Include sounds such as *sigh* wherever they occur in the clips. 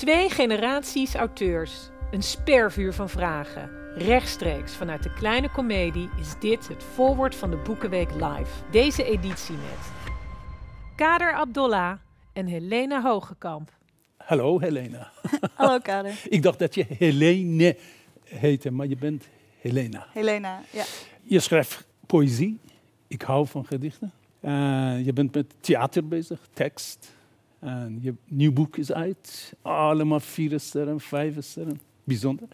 Twee generaties auteurs. Een spervuur van vragen. Rechtstreeks vanuit de kleine komedie is dit het voorwoord van de Boekenweek Live. Deze editie met Kader Abdollah en Helena Hogekamp. Hallo Helena. *laughs* Hallo Kader. Ik dacht dat je Helene heette, maar je bent Helena. Helena, ja. Je schrijft poëzie. Ik hou van gedichten. Uh, je bent met theater bezig, tekst. En je nieuw boek is uit. Allemaal vier sterren, vijf sterren. Bijzonder.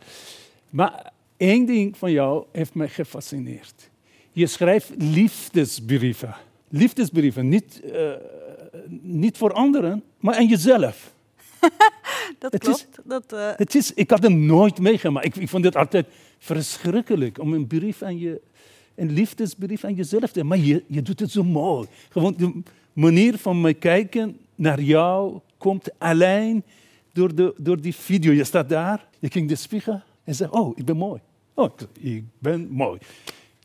Maar één ding van jou heeft mij gefascineerd. Je schrijft liefdesbrieven. Liefdesbrieven, niet, uh, niet voor anderen, maar aan jezelf. *laughs* dat het klopt. Is, dat, uh... het is, ik had hem nooit meegemaakt. Ik, ik vond het altijd verschrikkelijk om een brief aan je, een liefdesbrief aan jezelf te Maar je, je doet het zo mooi. Gewoon de manier van mij kijken naar jou komt alleen door, de, door die video. Je staat daar, je kijkt de spiegel en zegt, oh, ik ben mooi. Oh, ik ben mooi.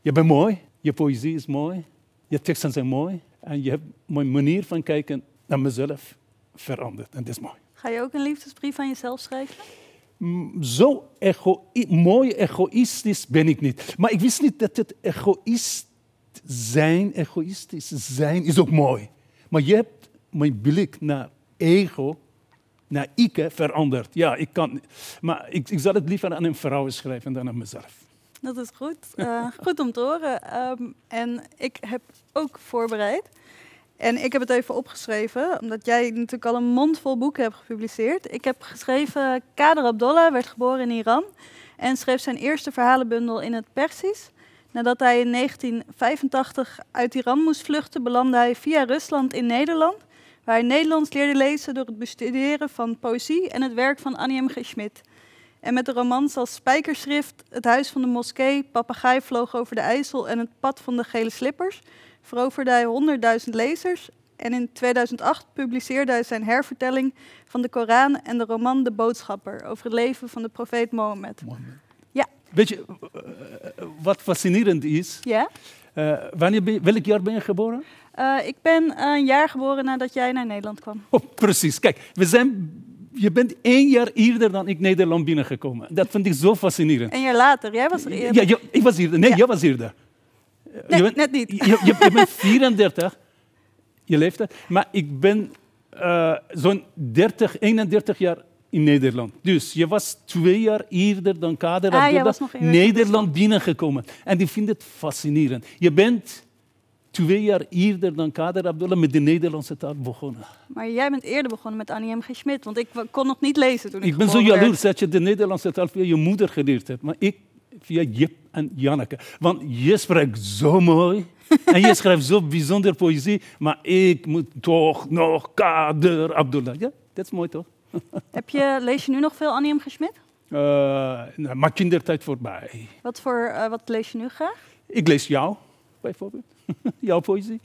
Je bent mooi, je poëzie is mooi, je teksten zijn mooi. En je hebt mijn manier van kijken naar mezelf veranderd. En dat is mooi. Ga je ook een liefdesbrief aan jezelf schrijven? Zo ego mooi egoïstisch ben ik niet. Maar ik wist niet dat het egoïst zijn, egoïstisch zijn, is ook mooi. Maar je hebt mijn blik naar ego, naar ik veranderd. Ja, ik kan, maar ik, ik zal het liever aan een vrouw schrijven dan aan mezelf. Dat is goed. Uh, *laughs* goed om te horen. Um, en ik heb ook voorbereid. En ik heb het even opgeschreven, omdat jij natuurlijk al een mondvol boeken hebt gepubliceerd. Ik heb geschreven, Kader Abdollah werd geboren in Iran en schreef zijn eerste verhalenbundel in het Persisch. Nadat hij in 1985 uit Iran moest vluchten, belandde hij via Rusland in Nederland waar hij Nederlands leerde lezen door het bestuderen van poëzie en het werk van Annie M. G. Schmidt. En met de romans als Spijkerschrift, Het Huis van de Moskee, Papegaai vloog over de IJssel en Het Pad van de Gele Slippers veroverde hij 100.000 lezers. En in 2008 publiceerde hij zijn hervertelling van de Koran en de roman De Boodschapper over het leven van de profeet Mohammed. Ja. Weet je, wat fascinerend is? Ja? Uh, wanneer ben je, welk jaar ben je geboren? Uh, ik ben een jaar geboren nadat jij naar Nederland kwam. *laughs* Oh, precies. Kijk, we zijn, je bent één jaar eerder dan ik Nederland binnengekomen. Dat vind ik zo fascinerend. Een jaar later, jij was er eerder. Ja, ik was eerder. Nee, ja. jij was eerder. Nee, je bent, net niet. Je, je, je, bent *laughs* 34, je leeftijd. Maar ik ben uh, zo'n 30, 31 jaar in Nederland. Dus je was twee jaar eerder dan Kader ah, Nederland binnengekomen. En die vind het fascinerend. Je bent twee jaar eerder dan Kader Abdullah met de Nederlandse taal begonnen. Maar jij bent eerder begonnen met Annie M. G. Schmidt, want ik kon nog niet lezen toen ik Ik ben zo jaloers dat je de Nederlandse taal via je moeder geleerd hebt. Maar ik via Jip en Janneke. Want je spreekt zo mooi en je *laughs* schrijft zo bijzonder poëzie, maar ik moet toch nog Kader Abdullah. Ja, dat is mooi toch? *laughs* Heb je, lees je nu nog veel Annie M. G. Schmidt? Uh, nou, maar kindertijd voorbij. Wat, voor, uh, wat lees je nu graag? Ik lees jou, bijvoorbeeld. *laughs* Jouw poëzie.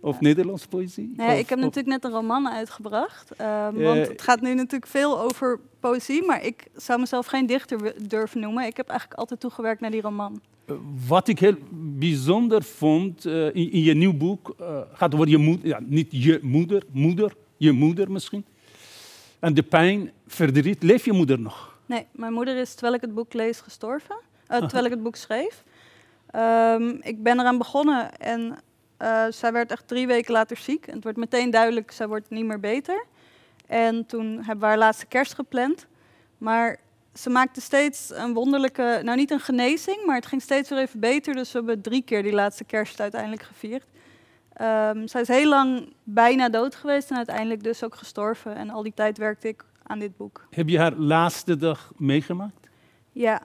Of ja. Nederlandse poëzie. Nee, ik heb natuurlijk net een roman uitgebracht. Um, want het gaat nu natuurlijk veel over poëzie, maar ik zou mezelf geen dichter durven noemen. Ik heb eigenlijk altijd toegewerkt naar die roman. Uh, wat ik heel bijzonder vond uh, in, in, je nieuw boek, uh, gaat over je moeder, ja, niet je moeder, moeder, je moeder misschien. En de pijn, verdriet, leeft je moeder nog? Nee, mijn moeder is terwijl ik het boek lees gestorven, terwijl ik het boek schreef. Um, ik ben eraan begonnen en uh, zij werd echt drie weken later ziek. En het wordt meteen duidelijk, zij wordt niet meer beter. En toen hebben we haar laatste kerst gepland. Maar ze maakte steeds een wonderlijke, nou niet een genezing, maar het ging steeds weer even beter. Dus we hebben drie keer die laatste kerst uiteindelijk gevierd. Um, zij is heel lang bijna dood geweest en uiteindelijk dus ook gestorven. En al die tijd werkte ik aan dit boek. Heb je haar laatste dag meegemaakt? Ja,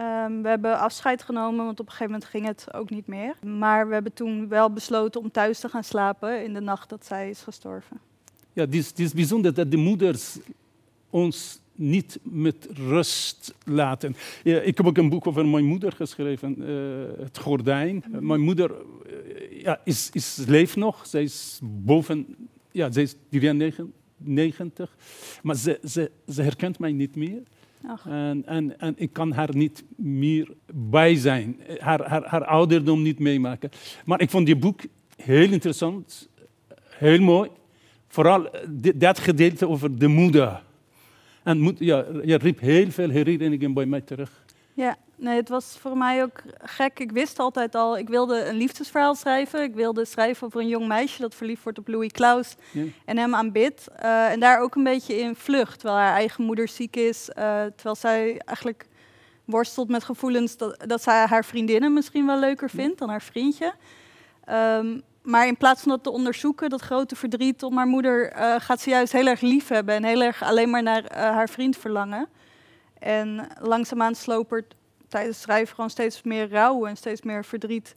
Um, we hebben afscheid genomen, want op een gegeven moment ging het ook niet meer. Maar we hebben toen wel besloten om thuis te gaan slapen in de nacht dat zij is gestorven. Ja, het is, is bijzonder dat de moeders ons niet met rust laten. Ja, ik heb ook een boek over mijn moeder geschreven, uh, Het Gordijn. Mm mijn moeder uh, ja, is, is, leeft nog, zij is boven, ja, zij is 93, maar ze, ze, ze herkent mij niet meer. En, en, en ik kan haar niet meer bij zijn, haar, haar, haar ouderdom niet meemaken. Maar ik vond die boek heel interessant, heel mooi. Vooral dat gedeelte over de moeder. En ja, je riep heel veel herinneringen bij mij terug. Ja, nee, het was voor mij ook gek. Ik wist altijd al, ik wilde een liefdesverhaal schrijven. Ik wilde schrijven over een jong meisje dat verliefd wordt op Louis Klaus Ja. en hem aanbidt. Eh, en daar ook een beetje in vlucht, terwijl haar eigen moeder ziek is. eh, terwijl zij eigenlijk worstelt met gevoelens dat, dat zij haar vriendinnen misschien wel leuker vindt dan haar vriendje. Ehm, maar in plaats van dat te onderzoeken, dat grote verdriet om haar moeder, eh, gaat ze juist heel erg lief hebben en heel erg alleen maar naar haar vriend verlangen. En langzaamaan slopert tijdens het schrijven gewoon steeds meer rouw en steeds meer verdriet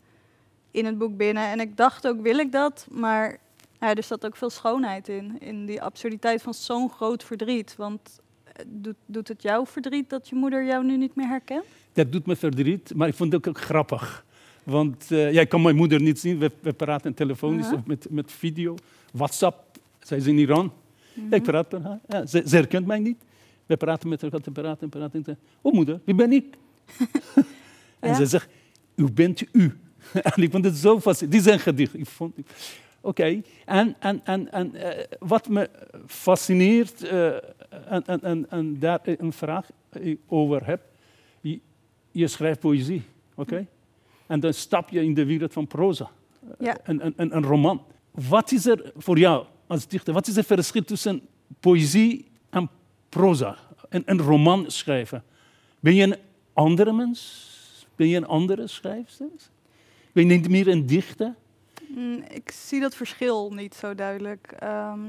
in het boek binnen. En ik dacht ook, wil ik dat? Maar ja, er zat ook veel schoonheid in, in die absurditeit van zo'n groot verdriet. Want eh, doet, doet het jou verdriet dat je moeder jou nu niet meer herkent? Dat doet me verdriet, maar ik vond het ook grappig. Want uh, jij kan mijn moeder niet zien, we, we praten telefonisch of met, met video, WhatsApp. Zij is in Iran. Mhm. Ik praat met haar. Ja, ze, ze herkent mij niet. We praten met elkaar, praten, praten. Oh moeder, wie ben ik? *laughs* en Ja? ze zegt, u bent u. *laughs* en ik vond het zo fascinerend. Die zijn gedicht. Ik vond, Oké, en, en, en, en eh, wat me fascineert, eh, en, en, en, en daar een vraag over heb, je, je schrijft poëzie, oké? En dan stap je in de wereld van proza, Ja. een, een, een, roman. Wat is er voor jou als dichter, wat is het verschil tussen poëzie en proza? Een, een roman schrijven. Ben je een andere mens? Ben je een andere schrijfster? Ben je niet meer een dichter? Mm, ik zie dat verschil niet zo duidelijk. Ehm,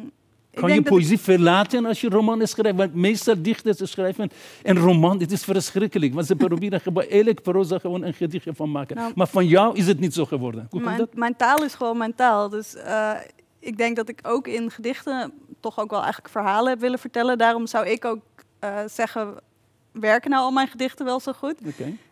ik Kan je ik- poëzie verlaten als je romanen schrijft? Want meestal dichters schrijven een roman, dit is verschrikkelijk. Want ze *laughs* proberen elk proza gewoon een gedichtje van maken. Nou, maar van jou is het niet zo geworden. Hoe Mijn, dat? mijn taal is gewoon mijn taal. Dus eh, ik denk dat ik ook in gedichten toch ook wel eigenlijk verhalen heb willen vertellen. Daarom zou ik ook eh, zeggen, werken nou al mijn gedichten wel zo goed?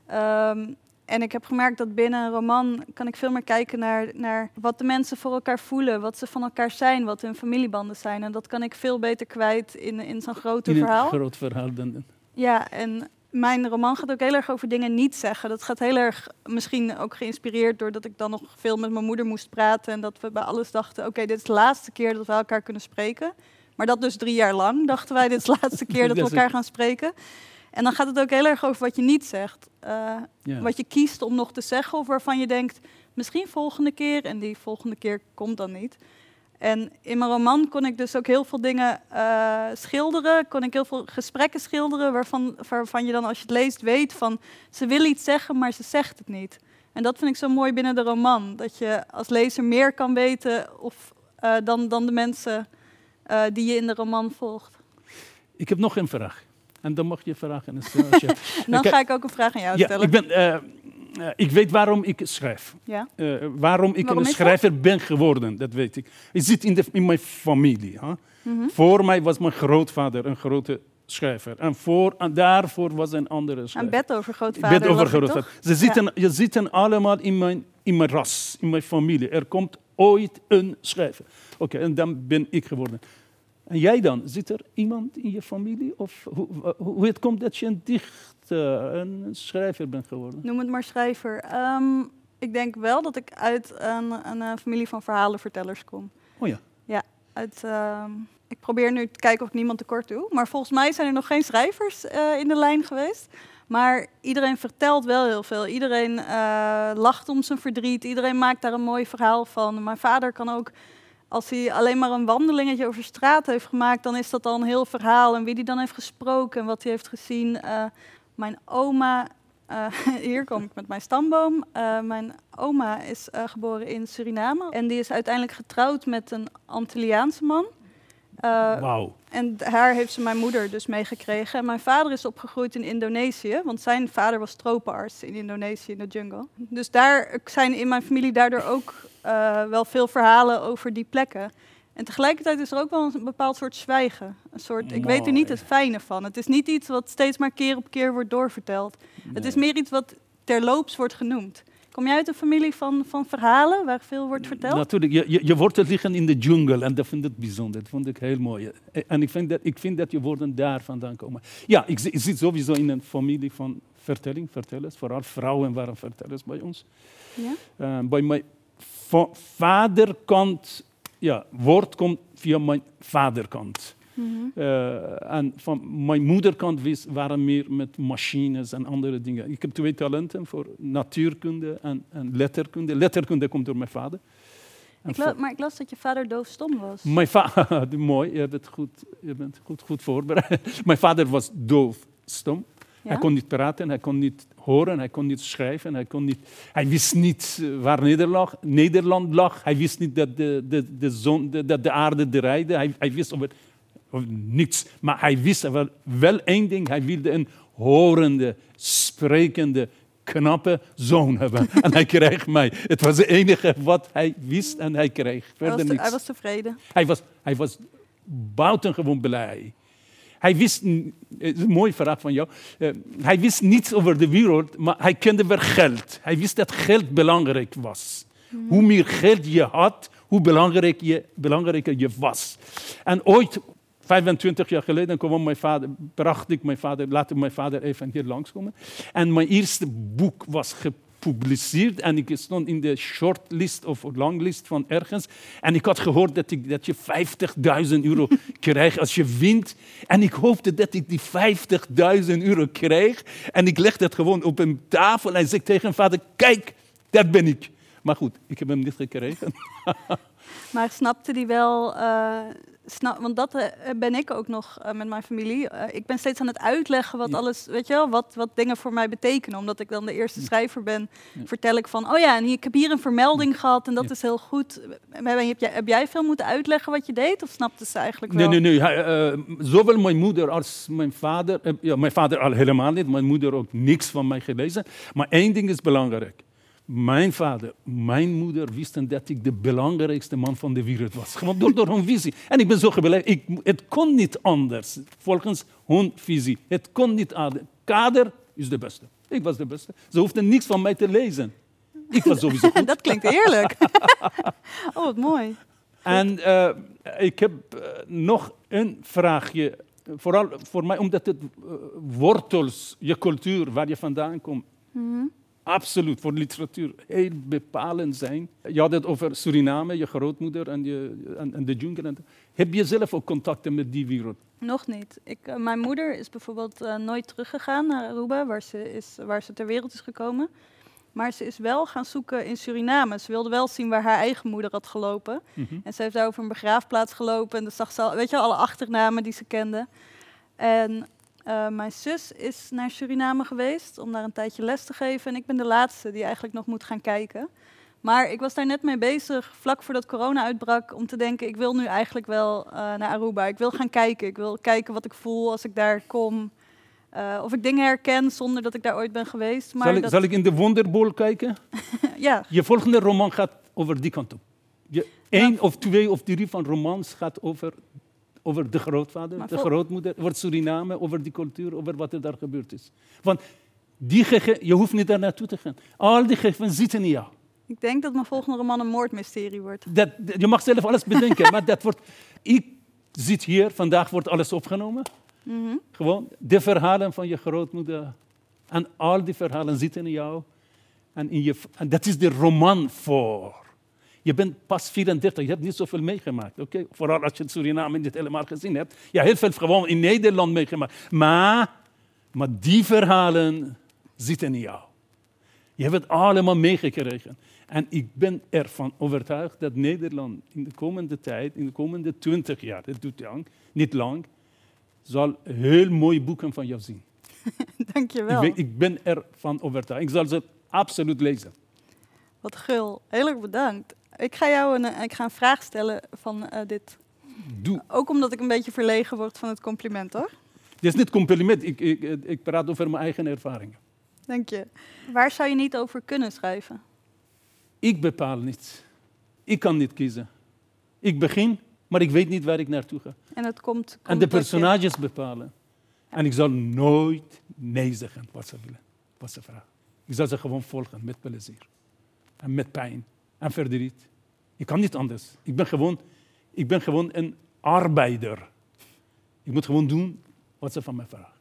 Ehm, en ik heb gemerkt dat binnen een roman kan ik veel meer kijken naar, naar wat de mensen voor elkaar voelen, wat ze van elkaar zijn, wat hun familiebanden zijn. En dat kan ik veel beter kwijt in, in zo'n groter In een verhaal. groot verhaal. Dan, Ja, en mijn roman gaat ook heel erg over dingen niet zeggen. Dat gaat heel erg misschien ook geïnspireerd doordat ik dan nog veel met mijn moeder moest praten. En dat we bij alles dachten, oké, dit is de laatste keer dat we elkaar kunnen spreken. Maar dat dus drie jaar lang dachten wij, dit is de laatste *laughs* keer dat we elkaar gaan spreken. En dan gaat het ook heel erg over wat je niet zegt. Eh, ja. Wat je kiest om nog te zeggen of waarvan je denkt, misschien volgende keer. En die volgende keer komt dan niet. En in mijn roman kon ik dus ook heel veel dingen eh, schilderen. Kon ik heel veel gesprekken schilderen waarvan, waarvan je dan als je het leest weet van... ze wil iets zeggen, maar ze zegt het niet. En dat vind ik zo mooi binnen de roman. Dat je als lezer meer kan weten of, eh, dan, dan de mensen die je in de roman volgt. Ik heb nog een vraag. En dan mag je vragen. *laughs* dan ga ik ook een vraag aan jou ja, stellen. ik, ben, eh, eh, ik weet waarom ik schrijf. Ja? Eh, waarom ik Waarom een dat? schrijver ben geworden, dat weet ik. Het zit in, de, in mijn familie. Mhm. Voor mij was mijn grootvader een grote schrijver. En, voor, en daarvoor was een andere Een schrijver. bed over grootvader. bed over grootvader. Ze zitten, je zitten allemaal in mijn, in mijn ras, in mijn familie. Er komt ooit een schrijver. Oké, en dan ben ik geworden. En jij dan? Zit er iemand in je familie? Of hoe, hoe, het komt dat je een dichter, een schrijver bent geworden? Noem het maar schrijver. Ehm, ik denk wel dat ik uit een, een, eh, familie van verhalenvertellers kom. Oh ja. Ja, uit, ehm, ik probeer nu te kijken of ik niemand tekort doe. Maar volgens mij zijn er nog geen schrijvers eh, in de lijn geweest. Maar iedereen vertelt wel heel veel. Iedereen eh, lacht om zijn verdriet. Iedereen maakt daar een mooi verhaal van. Mijn vader kan ook, als hij alleen maar een wandelingetje over straat heeft gemaakt, dan is dat al een heel verhaal. En wie die dan heeft gesproken en wat hij heeft gezien. Eh, mijn oma, eh, *laughs* hier kom ik met mijn stamboom. Eh, mijn oma is geboren in Suriname. En die is uiteindelijk getrouwd met een Antilliaanse man. Eh, Wauw. en haar heeft ze mijn moeder dus meegekregen. En mijn vader is opgegroeid in Indonesië, want zijn vader was tropenarts in Indonesië in de jungle. Dus daar zijn in mijn familie daardoor ook eh, wel veel verhalen over die plekken. En tegelijkertijd is er ook wel een bepaald soort zwijgen. Een soort, ik weet er niet het fijne van. Het is niet iets wat steeds maar keer op keer wordt doorverteld. Het is meer iets wat terloops wordt genoemd. Kom jij uit een familie van, van verhalen waar veel wordt verteld? Natuurlijk, je, je, je wortelt liggen in de jungle en dat vind ik bijzonder. Dat vond ik heel mooi. En ik vind dat, ik vind dat je woorden daar vandaan komen. Ja, ik, zi- ik zit sowieso in een familie van vertelling, vertellers. Vooral vrouwen waren vertellers bij ons. Ja? Eh, bij mijn va- vaderkant, ja, woord komt via mijn vaderkant. Mhm. Eh, en van mijn moederkant wist, waren meer met machines en andere dingen. Ik heb twee talenten voor natuurkunde en, en letterkunde. Letterkunde komt door mijn vader. Ik maar ik las dat je vader doofstom was. mijn vader, *laughs* mooi, je bent goed, je bent goed, goed voorbereid. *laughs* Mijn vader was doofstom. Hij Ja? kon niet praten, hij kon niet horen, hij kon niet schrijven, hij, kon niet, hij wist niet eh, waar Nederland, Nederland lag. Hij wist niet dat de, de, de, zon, de, dat de aarde draaide. Hij, hij wist over, over niets. Maar hij wist wel, wel één ding. Hij wilde een horende, sprekende, knappe zoon hebben. *laughs* en hij kreeg mij. Het was het enige wat hij wist en hij kreeg. hij, Verder was te- niks. hij was tevreden. Hij was, hij was buitengewoon blij. Hij wist, het is een mooie vraag van jou. Eh, hij wist niets over de wereld, maar hij kende wel geld. Hij wist dat geld belangrijk was. Hoe meer geld je had, hoe belangrijk je, belangrijker je was. En ooit, 25 jaar geleden, kwam mijn vader, bracht ik mijn vader, laat mijn vader even hier langskomen. En mijn eerste boek was gepubliceerd en ik stond in de shortlist of longlist van ergens. En ik had gehoord dat, ik, dat je 50.000 euro *laughs* krijgt als je wint. En ik hoopte dat ik die 50.000 euro kreeg. En ik legde het gewoon op een tafel en zei tegen vader, kijk, dat ben ik. Maar goed, ik heb hem niet gekregen. *laughs* Maar snapte die wel, eh, snap, want dat eh, ben ik ook nog eh, met mijn familie. Ik ben steeds aan het uitleggen wat Ja. alles, weet je wel, wat, wat dingen voor mij betekenen. Omdat ik dan de eerste schrijver ben, Ja. vertel ik van, oh ja, en hier- ik heb hier een vermelding gehad en dat is heel goed. Heb jij, heb jij veel moeten uitleggen wat je deed? Of snapte ze eigenlijk wel? Nee, nee, nee. Zowel mijn moeder als mijn vader, ja, mijn vader al helemaal niet, mijn moeder ook niks van mij gelezen. Maar één ding is belangrijk. Mijn vader, mijn moeder wisten dat ik de belangrijkste man van de wereld was. Gewoon door, door hun visie. En ik ben zo gebleven. Ik, het kon niet anders, volgens hun visie. Het kon niet anders. Kader is de beste. Ik was de beste. Ze hoefden niks van mij te lezen. Ik was sowieso goed. *laughs* dat klinkt heerlijk. *laughs* oh, wat mooi. En eh, ik heb eh, nog een vraagje. Vooral voor mij, omdat het eh, wortels, je cultuur, waar je vandaan komt, Mhm. Absoluut voor literatuur heel bepalend zijn. Je had het over Suriname, je grootmoeder en, je, en, en de jungle. Heb je zelf ook contacten met die wereld? Nog niet. Ik, eh, mijn moeder is bijvoorbeeld eh, nooit teruggegaan naar Aruba, waar ze, is, waar ze ter wereld is gekomen. Maar ze is wel gaan zoeken in Suriname. Ze wilde wel zien waar haar eigen moeder had gelopen. Mhm. En ze heeft daar over een begraafplaats gelopen. En dan zag ze al, weet je, alle achternamen die ze kende. En eh, mijn zus is naar Suriname geweest om daar een tijdje les te geven. En ik ben de laatste die eigenlijk nog moet gaan kijken. Maar ik was daar net mee bezig, vlak voordat corona uitbrak, om te denken, ik wil nu eigenlijk wel eh, naar Aruba. Ik wil gaan kijken. Ik wil kijken wat ik voel als ik daar kom. Eh, of ik dingen herken zonder dat ik daar ooit ben geweest. Maar Zal, ik, dat, zal ik in de Wonderbol kijken? *laughs* ja, Je volgende roman gaat over die kant op. Je, Eén of twee of drie van romans gaat over, over de grootvader, Maar de grootmoeder, over Suriname, over die cultuur, over wat er daar gebeurd is. Want die je hoeft niet daar naartoe te gaan. Al die gegevens zitten in jou. ik denk dat mijn volgende roman een moordmysterie wordt. Dat, je mag zelf alles bedenken, *laughs* maar dat wordt... Ik zit hier, vandaag wordt alles opgenomen. Mhm. Gewoon de verhalen van je grootmoeder. En al die verhalen zitten in jou. En, in je, en dat is de roman voor. Je bent pas 34, je hebt niet zoveel meegemaakt. oké? Vooral als je Suriname niet helemaal gezien hebt. Ja, heel veel gewoon in Nederland meegemaakt. Maar, maar die verhalen zitten in jou. Je hebt het allemaal meegekregen. En ik ben ervan overtuigd dat Nederland in de komende tijd, in de komende 20 jaar, dat doet lang, niet lang, zal heel mooie boeken van jou zien. *laughs* Ik, Dankjewel. weet- ik ben ervan overtuigd. Ik zal ze absoluut lezen. Wat gul. Heel erg bedankt. Ik ga jou een, eh, ik ga een vraag stellen van eh, dit. Doe. Ook omdat ik een beetje verlegen word van het compliment, hoor. Dit is niet compliment, ik, ik, ik praat over mijn eigen ervaringen. Dank je. Waar zou je niet over kunnen schrijven? Ik bepaal niet. Ik kan niet kiezen. Ik begin, maar ik weet niet waar ik naartoe ga. En het komt. En de personages bepalen. En ik zal nooit nee zeggen wat ze willen, wat ze vragen. Ik zal ze gewoon volgen met plezier. En met pijn en verdriet. Ik kan niet anders. Ik ben gewoon, ik ben gewoon een arbeider. Ik moet gewoon doen wat ze van mij vragen.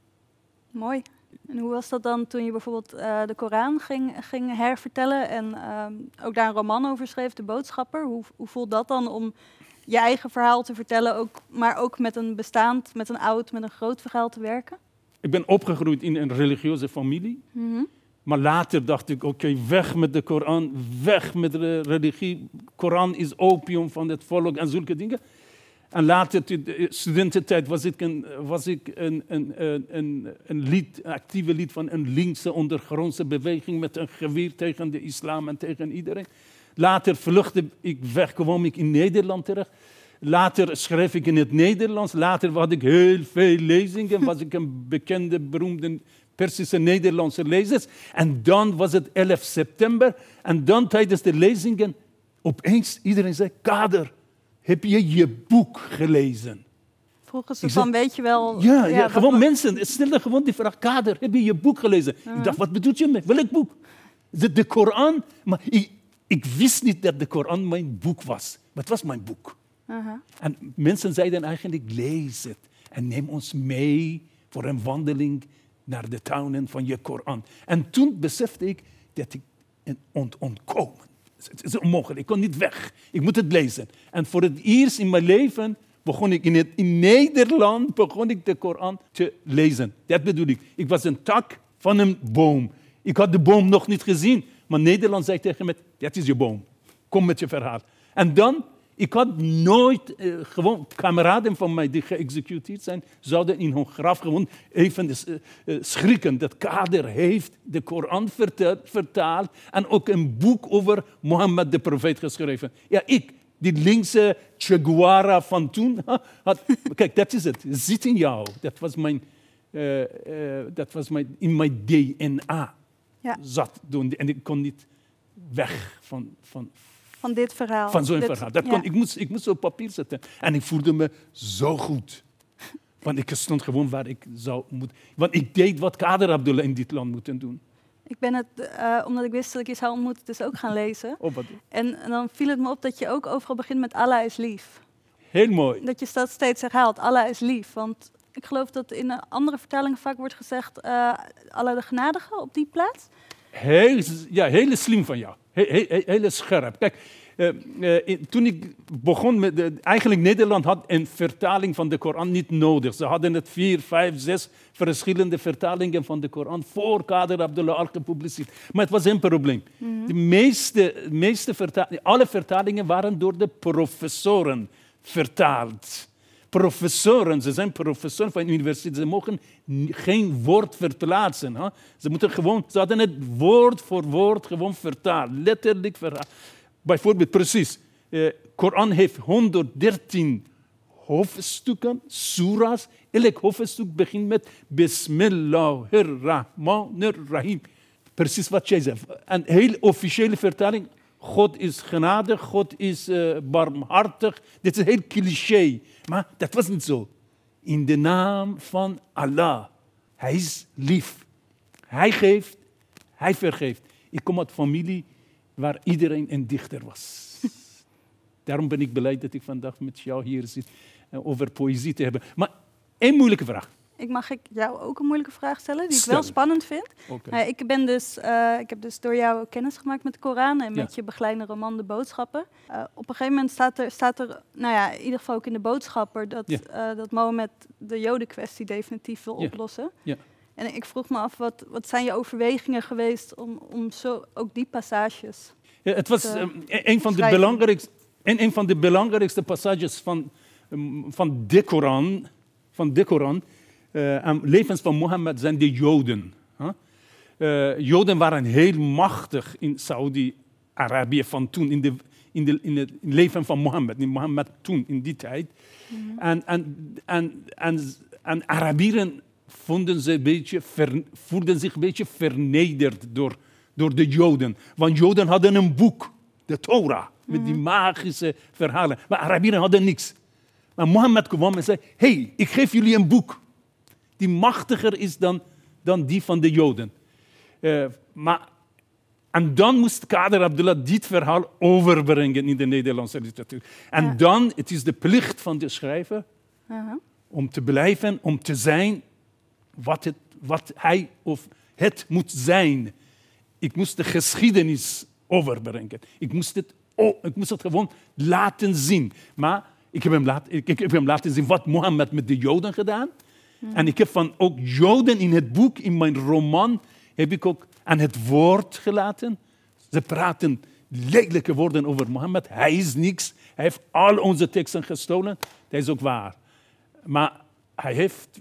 Mooi. En hoe was dat dan toen je bijvoorbeeld eh, de Koran ging, ging hervertellen en ehm, ook daar een roman over schreef, De Boodschapper? Hoe, hoe voelt dat dan om je eigen verhaal te vertellen, ook, maar ook met een bestaand, met een oud, met een groot verhaal te werken? Ik ben opgegroeid in een religieuze familie. Mhm. Maar later dacht ik, oké, weg met de Koran, weg met de religie. Koran is opium van het volk en zulke dingen. En later, in de studententijd, was ik een, was ik een, een, een, een, een actieve lid van een linkse ondergrondse beweging met een geweer tegen de islam en tegen iedereen. Later vluchtte ik weg, kwam ik in Nederland terecht. Later schreef ik in het Nederlands. Later had ik heel veel lezingen. Was ik een bekende, beroemde Persische Nederlandse lezers. En dan was het 11 september. En dan tijdens de lezingen, opeens iedereen zei, Kader, heb je je boek gelezen? Vroegen ze van, weet je wel... Ja, gewoon mensen stelden gewoon die vraag, Kader, heb je je boek gelezen? Ik dacht, wat bedoel je met welk boek? De, de Koran? Maar ik, ik wist niet dat de Koran mijn boek was. Maar het was mijn boek. En mensen zeiden eigenlijk, lees het en neem ons mee voor een wandeling naar de tuinen van je Koran. En toen besefte ik dat ik ont ontkomen. Het is onmogelijk, ik kon niet weg. Ik moet het lezen. En voor het eerst in mijn leven begon ik in Nederland begon ik de Koran te lezen. Dat bedoel ik. Ik was een tak van een boom. Ik had de boom nog niet gezien. Maar Nederland zei tegen me, dat is je boom. Kom met je verhaal. En dan, ik had nooit, eh, gewoon kameraden van mij die geëxecuteerd zijn, zouden in hun graf gewoon even eh, eh, schrikken. Dat Kader heeft de Koran vertaald, en ook een boek over Mohammed de profeet geschreven. Ja, ik, die linkse Che Guevara van toen, *laughs* had, kijk, dat is het. Zit in jou. Dat was mijn, dat was mijn, in mijn DNA Ja, zat doen. En ik kon niet weg van, van, van dit verhaal. van zo'n Dit- verhaal. Dat ja. kon, ik, moest, ik moest op papier zetten. En ik voelde me zo goed. Want ik stond gewoon waar ik zou moeten. Want ik deed wat Kader Abdullah in dit land moeten doen. Ik ben het, eh, omdat ik wist dat ik je zou ontmoeten, dus ook gaan lezen. Oh, wat, En, en dan viel het me op dat je ook overal begint met Allah is lief. heel mooi. Dat je dat steeds herhaalt, Allah is lief. Want ik geloof dat in een andere vertalingen vaak wordt gezegd, eh Allah de genadige op die plaats. Heel, ja, heel slim van jou. Heel, heel, heel scherp. Kijk, eh, eh, toen ik begon met... De, eigenlijk Nederland had een vertaling van de Koran niet nodig. Ze hadden het vier, vijf, zes verschillende vertalingen van de Koran voor Kader Abdullah al gepubliceerd. Maar het was een probleem. De meeste, meeste vertalingen, alle vertalingen waren door de professoren vertaald. Professoren, ze zijn professoren van de universiteit, ze mogen geen woord verplaatsen. Hè? Ze, moeten gewoon, ze hadden het woord voor woord gewoon vertaald, letterlijk vertaald. Bijvoorbeeld, precies, eh, Koran heeft 113 hoofdstukken, surahs. Elk hoofdstuk begint met Bismillahirrahmanirrahim. Precies wat jij zegt. Een heel officiële vertaling. God is genadig, God is eh, barmhartig. Dit is heel cliché. Maar dat was niet zo. In de naam van Allah. Hij is lief. Hij geeft, hij vergeeft. Ik kom uit een familie waar iedereen een dichter was. *laughs* Daarom ben ik blij dat ik vandaag met jou hier zit eh, over poëzie te hebben. Maar één moeilijke vraag. Ik mag ik jou ook een moeilijke vraag stellen, die ik wel spannend vind. Nou, ik, ben dus, eh, ik heb dus door jou kennis gemaakt met de Koran en Ja. met je begeleide roman De Boodschappen. Eh, op een gegeven moment staat er, staat er, nou ja, in ieder geval ook in de Boodschapper, dat, Ja. eh, dat Mohammed de Jodenkwestie definitief wil Ja. oplossen. Ja. En ik vroeg me af, wat, wat zijn je overwegingen geweest om, om zo ook die passages? Ja, het was ehm, een- een van de belangrijkste, een van de belangrijkste passages van, ehm, van de Koran, van de Koran en levens van Mohammed zijn de Joden. Eh, Joden waren heel machtig in Saudi-Arabië van toen, in, de, in, de, in het leven van Mohammed, in Mohammed toen, in die tijd. En, en, en, en, en Arabieren vonden ze een beetje ver- voelden zich een beetje vernederd door, door de Joden. Want Joden hadden een boek, de Torah, met die magische verhalen. Maar Arabieren hadden niks. Maar Mohammed kwam en zei, hey, ik geef jullie een boek die machtiger is dan, dan die van de Joden. Eh, maar, en dan moest Kader Abdullah dit verhaal overbrengen in de Nederlandse literatuur. En Ja. dan, het is de plicht van de schrijver om te blijven, om te zijn wat, het, wat hij of het moet zijn. Ik moest de geschiedenis overbrengen. Ik moest het, o- ik moest het gewoon laten zien. Maar Ik heb hem, laat, ik, ik heb hem laten zien wat Mohammed met de Joden gedaan. En ik heb van ook Joden in het boek, in mijn roman, heb ik ook aan het woord gelaten. Ze praten lelijke woorden over Mohammed. Hij is niks. Hij heeft al onze teksten gestolen. Dat is ook waar. Maar hij heeft,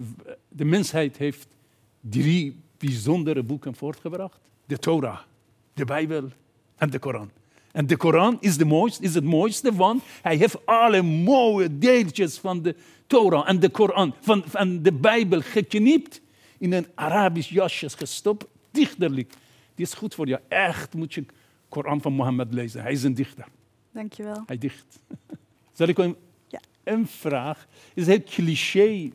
de mensheid heeft drie bijzondere boeken voortgebracht. De Torah, de Bijbel en de Koran. En de Koran is, de mooiste, is het mooiste, want hij heeft alle mooie deeltjes van de Torah en de Koran, van, van de Bijbel geknipt, in een Arabisch jasje gestopt, dichterlijk. Die is goed voor je. Echt moet je Koran van Mohammed lezen. Hij is een dichter. Dankjewel. Hij dicht. *laughs* Zal ik een, Ja. een vraag? Is het cliché,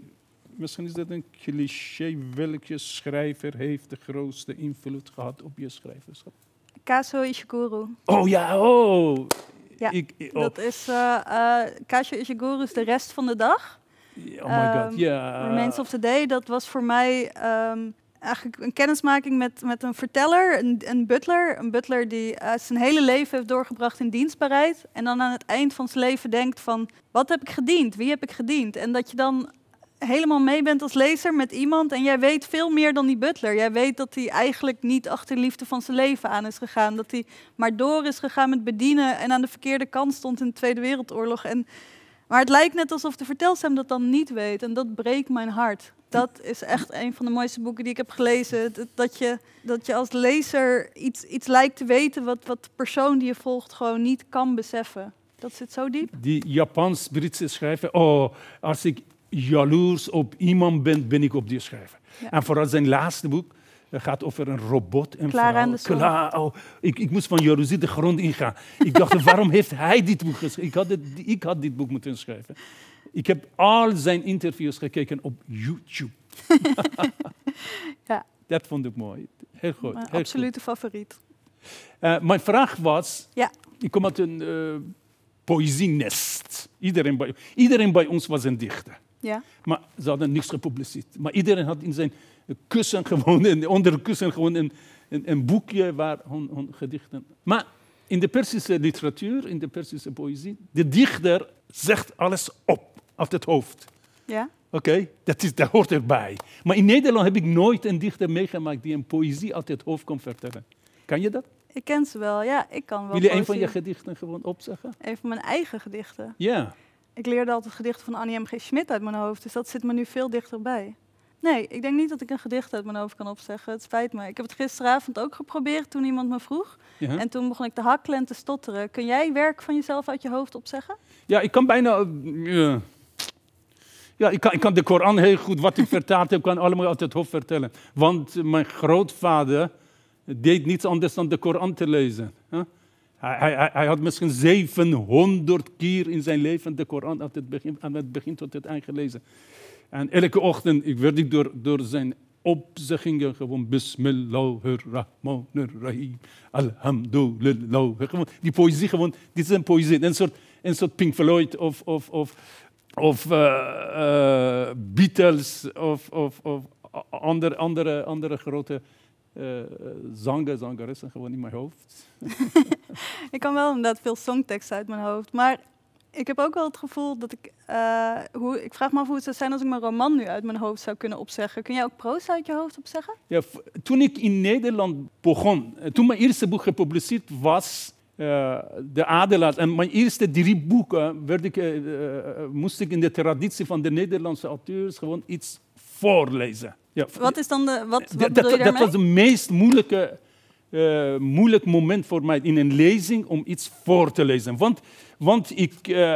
misschien is dat een cliché, welke schrijver heeft de grootste invloed gehad op je schrijverschap? Kazuo Ishiguro. Oh ja, oh. Ja, ik, oh, Dat is, eh eh Kazuo Ishiguro is de rest van de dag. Oh my god, ehm, ja. Remains of the Day, dat was voor mij ehm, eigenlijk een kennismaking met, met een verteller, een, een butler. Een butler die eh, zijn hele leven heeft doorgebracht in dienstbaarheid. En dan aan het eind van zijn leven denkt van, wat heb ik gediend? Wie heb ik gediend? En dat je dan helemaal mee bent als lezer met iemand en jij weet veel meer dan die butler. Jij weet dat hij eigenlijk niet achter de liefde van zijn leven aan is gegaan. Dat hij maar door is gegaan met bedienen en aan de verkeerde kant stond in de Tweede Wereldoorlog. En, maar het lijkt net alsof de vertelstem dat dan niet weet en dat breekt mijn hart. Dat is echt een van de mooiste boeken die ik heb gelezen. Dat- je, dat je als lezer iets, iets lijkt te weten wat, wat de persoon die je volgt gewoon niet kan beseffen. Dat zit zo diep. Die Japans-Britse schrijver, oh, als ik jaloers op iemand ben, ben ik op die schrijver. Ja. En vooral zijn laatste boek, dat gaat over een robot. En de Zon. Cla- oh, ik, ik moest van jaloezie de grond ingaan. Ik dacht, *laughs* waarom heeft hij dit boek geschreven? Ik had, dit, ik had dit boek moeten schrijven. Ik heb al zijn interviews gekeken op YouTube. *laughs* Ja. Dat vond ik mooi. Heel goed. Mijn heel absolute favoriet. Eh, mijn vraag was, Ja. ik kom uit een poëzienest. Iedereen bij, iedereen bij ons was een dichter. Ja. Maar ze hadden niks gepubliceerd. Maar iedereen had in zijn kussen gewoon, en onder kussen gewoon een, een, een boekje waar hun, hun gedichten. Maar in de Persische literatuur, in de Persische poëzie, de dichter zegt alles op, uit het hoofd. Ja? Oké, dat, is, dat hoort erbij. Maar in Nederland heb ik nooit een dichter meegemaakt die een poëzie uit het hoofd kon vertellen. Kan je dat? Ik ken ze wel. Ja, ik kan wel. Wil je een van je gedichten gewoon opzeggen? Een van mijn eigen gedichten. Ja. Ik leerde altijd gedichten van Annie M. G. Schmidt uit mijn hoofd, dus dat zit me nu veel dichterbij. Nee, ik denk niet dat ik een gedicht uit mijn hoofd kan opzeggen. Het spijt me. Ik heb het gisteravond ook geprobeerd toen iemand me vroeg. ja. En toen begon ik te hakkelen en te stotteren. Kun jij werk van jezelf uit je hoofd opzeggen? Ja, ik kan bijna. eh, Ja, ik, kan, ik kan de Koran heel goed, wat ik *laughs* vertaald heb, kan allemaal uit het hoofd vertellen. Want mijn grootvader deed niets anders dan de Koran te lezen. Hij, hij, hij- had misschien 700 keer in zijn leven de Koran het begin, aan het begin tot het eind gelezen. En elke ochtend werd ik door, door zijn opzeggingen gewoon Bismillahirrahmanirrahim, Alhamdulillah. Gewoon, die poëzie gewoon, dit is een poëzie, een soort, een soort Pink Floyd of, of, of, of eh, Beatles of, of, of andere, andere, andere grote zangers, zangeressen gewoon in mijn hoofd. *laughs* Ik kan wel inderdaad veel songtekst uit mijn hoofd. Maar ik heb ook wel het gevoel dat ik... eh, hoe, ik vraag me af hoe het zou zijn als ik mijn roman nu uit mijn hoofd zou kunnen opzeggen. Kun jij ook proza uit je hoofd opzeggen? Ja, toen ik in Nederland begon, eh, toen mijn eerste boek gepubliceerd was, eh, De Adelaar, en mijn eerste drie boeken werd ik, moest ik in de traditie van de Nederlandse auteurs gewoon iets voorlezen. Ja, Wat is dan de... Wat, wat dat, dat, was het meest moeilijke moeilijk moment voor mij in een lezing om iets voor te lezen. Want, want, ik, eh,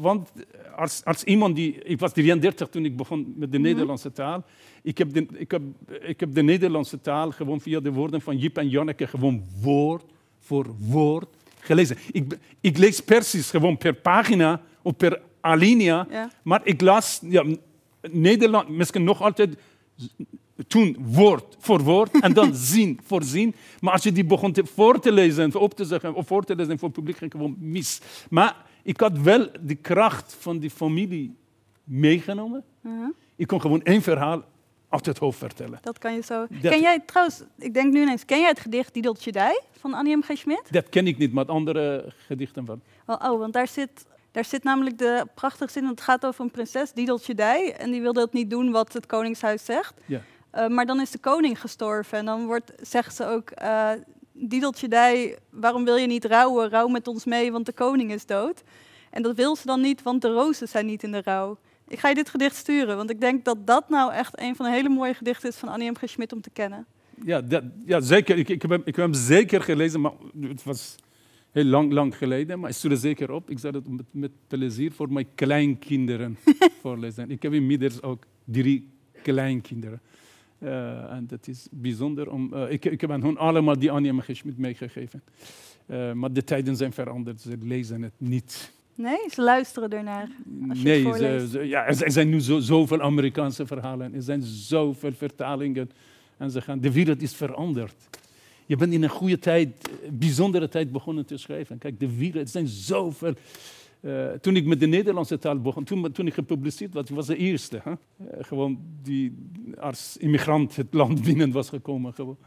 want als, als iemand die... Ik was 33 toen ik begon met de Mhm. Nederlandse taal. Ik heb, de, ik, heb, ik heb de Nederlandse taal gewoon via de woorden van Jip en Janneke gewoon woord voor woord gelezen. Ik, ik lees Persisch gewoon per pagina of per alinea. Ja. Maar ik las ja, Nederland misschien nog altijd toen woord voor woord en dan *laughs* zin voor zin. Maar als je die begon te, voor te lezen en op te zeggen of voor te lezen voor het publiek, ging gewoon mis. Maar ik had wel de kracht van die familie meegenomen. Mhm. Ik kon gewoon één verhaal uit het hoofd vertellen. Dat kan je zo. Dat- Ken jij trouwens, ik denk nu ineens, ken jij het gedicht Diedeltje Dij van Annie M. G. Schmidt? Dat ken ik niet, maar andere gedichten van. Oh, want daar zit, Daar zit namelijk de prachtige zin, het gaat over een prinses, Diedeltje Dij. En die wilde het niet doen wat het koningshuis zegt. Ja. Uh, maar dan is de koning gestorven. En dan wordt, zegt ze ook, uh, Diedeltje Dij, waarom wil je niet rouwen? Rouw met ons mee, want de koning is dood. En dat wil ze dan niet, want de rozen zijn niet in de rouw. Ik ga je dit gedicht sturen, want ik denk dat dat nou echt een van de hele mooie gedichten is van Annie M. G. Schmidt om te kennen. Ja, dat, ja zeker. Ik, ik, heb hem, ik heb hem zeker gelezen, maar het was heel lang, lang geleden. Maar ik stuur er zeker op. Ik zal het met, met plezier voor mijn kleinkinderen *laughs* voorlezen. Ik heb inmiddels ook drie kleinkinderen. Uh, en dat is bijzonder. Om, uh, ik, ik heb hun allemaal die. Schmidt meegegeven. Uh, maar de tijden zijn veranderd. Ze lezen het niet. Nee, ze luisteren ernaar. Als je nee, het ze, ze, ja, er zijn nu zo, zoveel Amerikaanse verhalen. Er zijn zoveel vertalingen. En ze gaan, de wereld is veranderd. Je bent in een goede tijd, bijzondere tijd begonnen te schrijven. Kijk, de wereld, er zijn zoveel. Uh, toen ik met de Nederlandse taal begon, toen, toen ik gepubliceerd was, was de eerste. Hè? Uh, gewoon die als immigrant het land *laughs* binnen was gekomen. Gewoon.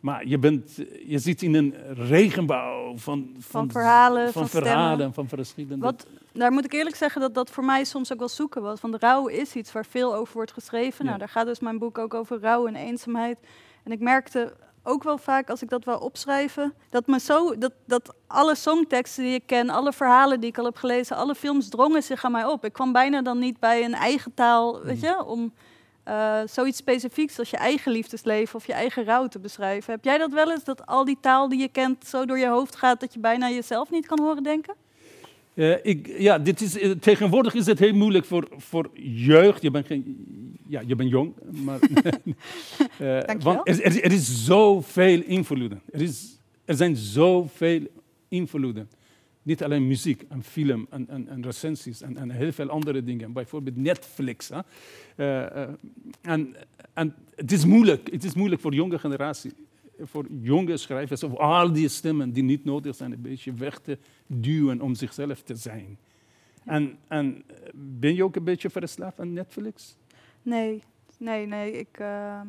Maar je, bent, je zit in een regenbouw van, van, van verhalen, van, van verhalen, van verschillende... Wat, daar moet ik eerlijk zeggen dat dat voor mij soms ook wel zoeken was. Want rouw is iets waar veel over wordt geschreven. Ja. Nou, daar gaat dus mijn boek ook over rouw en eenzaamheid. En ik merkte ook wel vaak als ik dat wou opschrijven, dat, me zo, dat, dat alle songteksten die ik ken, alle verhalen die ik al heb gelezen, alle films drongen zich aan mij op. Ik kwam bijna dan niet bij een eigen taal, weet je, om uh, zoiets specifieks als je eigen liefdesleven of je eigen rouw te beschrijven. Heb jij dat wel eens, dat al die taal die je kent zo door je hoofd gaat dat je bijna jezelf niet kan horen denken? Uh, ik, ja, dit is, uh, tegenwoordig is het heel moeilijk voor, voor jeugd. Je bent, geen, ja, je bent jong, maar. *laughs* *laughs* uh, want er, er, er, is zoveel invloeden. Er, is, er zijn zoveel invloeden. Niet alleen muziek en film en, en, en recensies en, en, heel veel andere dingen. Bijvoorbeeld Netflix. Hè. en, en het is moeilijk. Het is moeilijk voor de jonge generatie voor jonge schrijvers, of al die stemmen die niet nodig zijn, een beetje weg te duwen om zichzelf te zijn. En, en ben je ook een beetje verslaafd aan Netflix? Nee, nee, nee. Ik uh,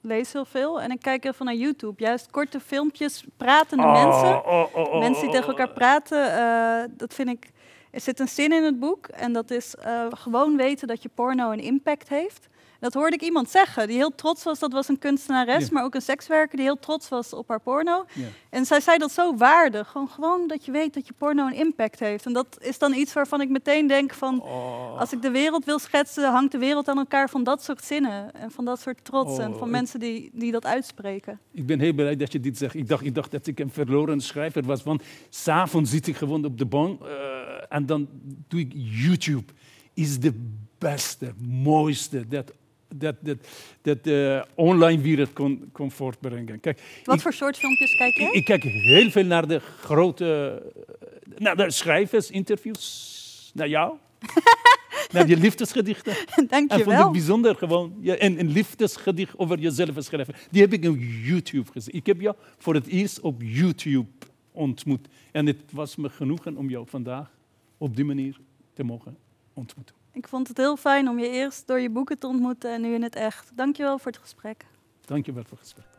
lees heel veel en ik kijk heel veel naar YouTube. Juist korte filmpjes, pratende oh, mensen. Oh, oh, mensen die tegen elkaar praten, uh, dat vind ik... Er zit een zin in het boek en dat is uh, gewoon weten dat je porno een impact heeft. Dat hoorde ik iemand zeggen, die heel trots was. Dat was een kunstenares, maar ook een sekswerker die heel trots was op haar porno. En zij zei dat zo waardig. Gewoon, gewoon dat je weet dat je porno een impact heeft. En dat is dan iets waarvan ik meteen denk van... Oh. Als ik de wereld wil schetsen, hangt de wereld aan elkaar van dat soort zinnen. En van dat soort trots. en Oh, van ik- mensen die, die dat uitspreken. Ik ben heel blij dat je dit zegt. Ik dacht, ik dacht dat ik een verloren schrijver was. Want s'avonds zit ik gewoon op de bank eh, en dan doe ik YouTube. Is de beste, mooiste dat, dat, dat, dat de online wereld kon, kon voortbrengen. Kijk, Wat ik, voor soort filmpjes kijk ik, jij? ik kijk heel veel naar de grote eh, naar de schrijvers, interviews, naar jou. *laughs* naar je liefdesgedichten. *laughs* Dank je vond ik wel. bijzonder gewoon. Ja, en een liefdesgedicht over jezelf schrijven. Die heb ik op YouTube gezien. Ik heb jou voor het eerst op YouTube ontmoet. En het was me genoegen om jou vandaag op die manier te mogen ontmoeten. Ik vond het heel fijn om je eerst door je boeken te ontmoeten en nu in het echt. Dank je wel voor het gesprek. Dank je wel voor het gesprek.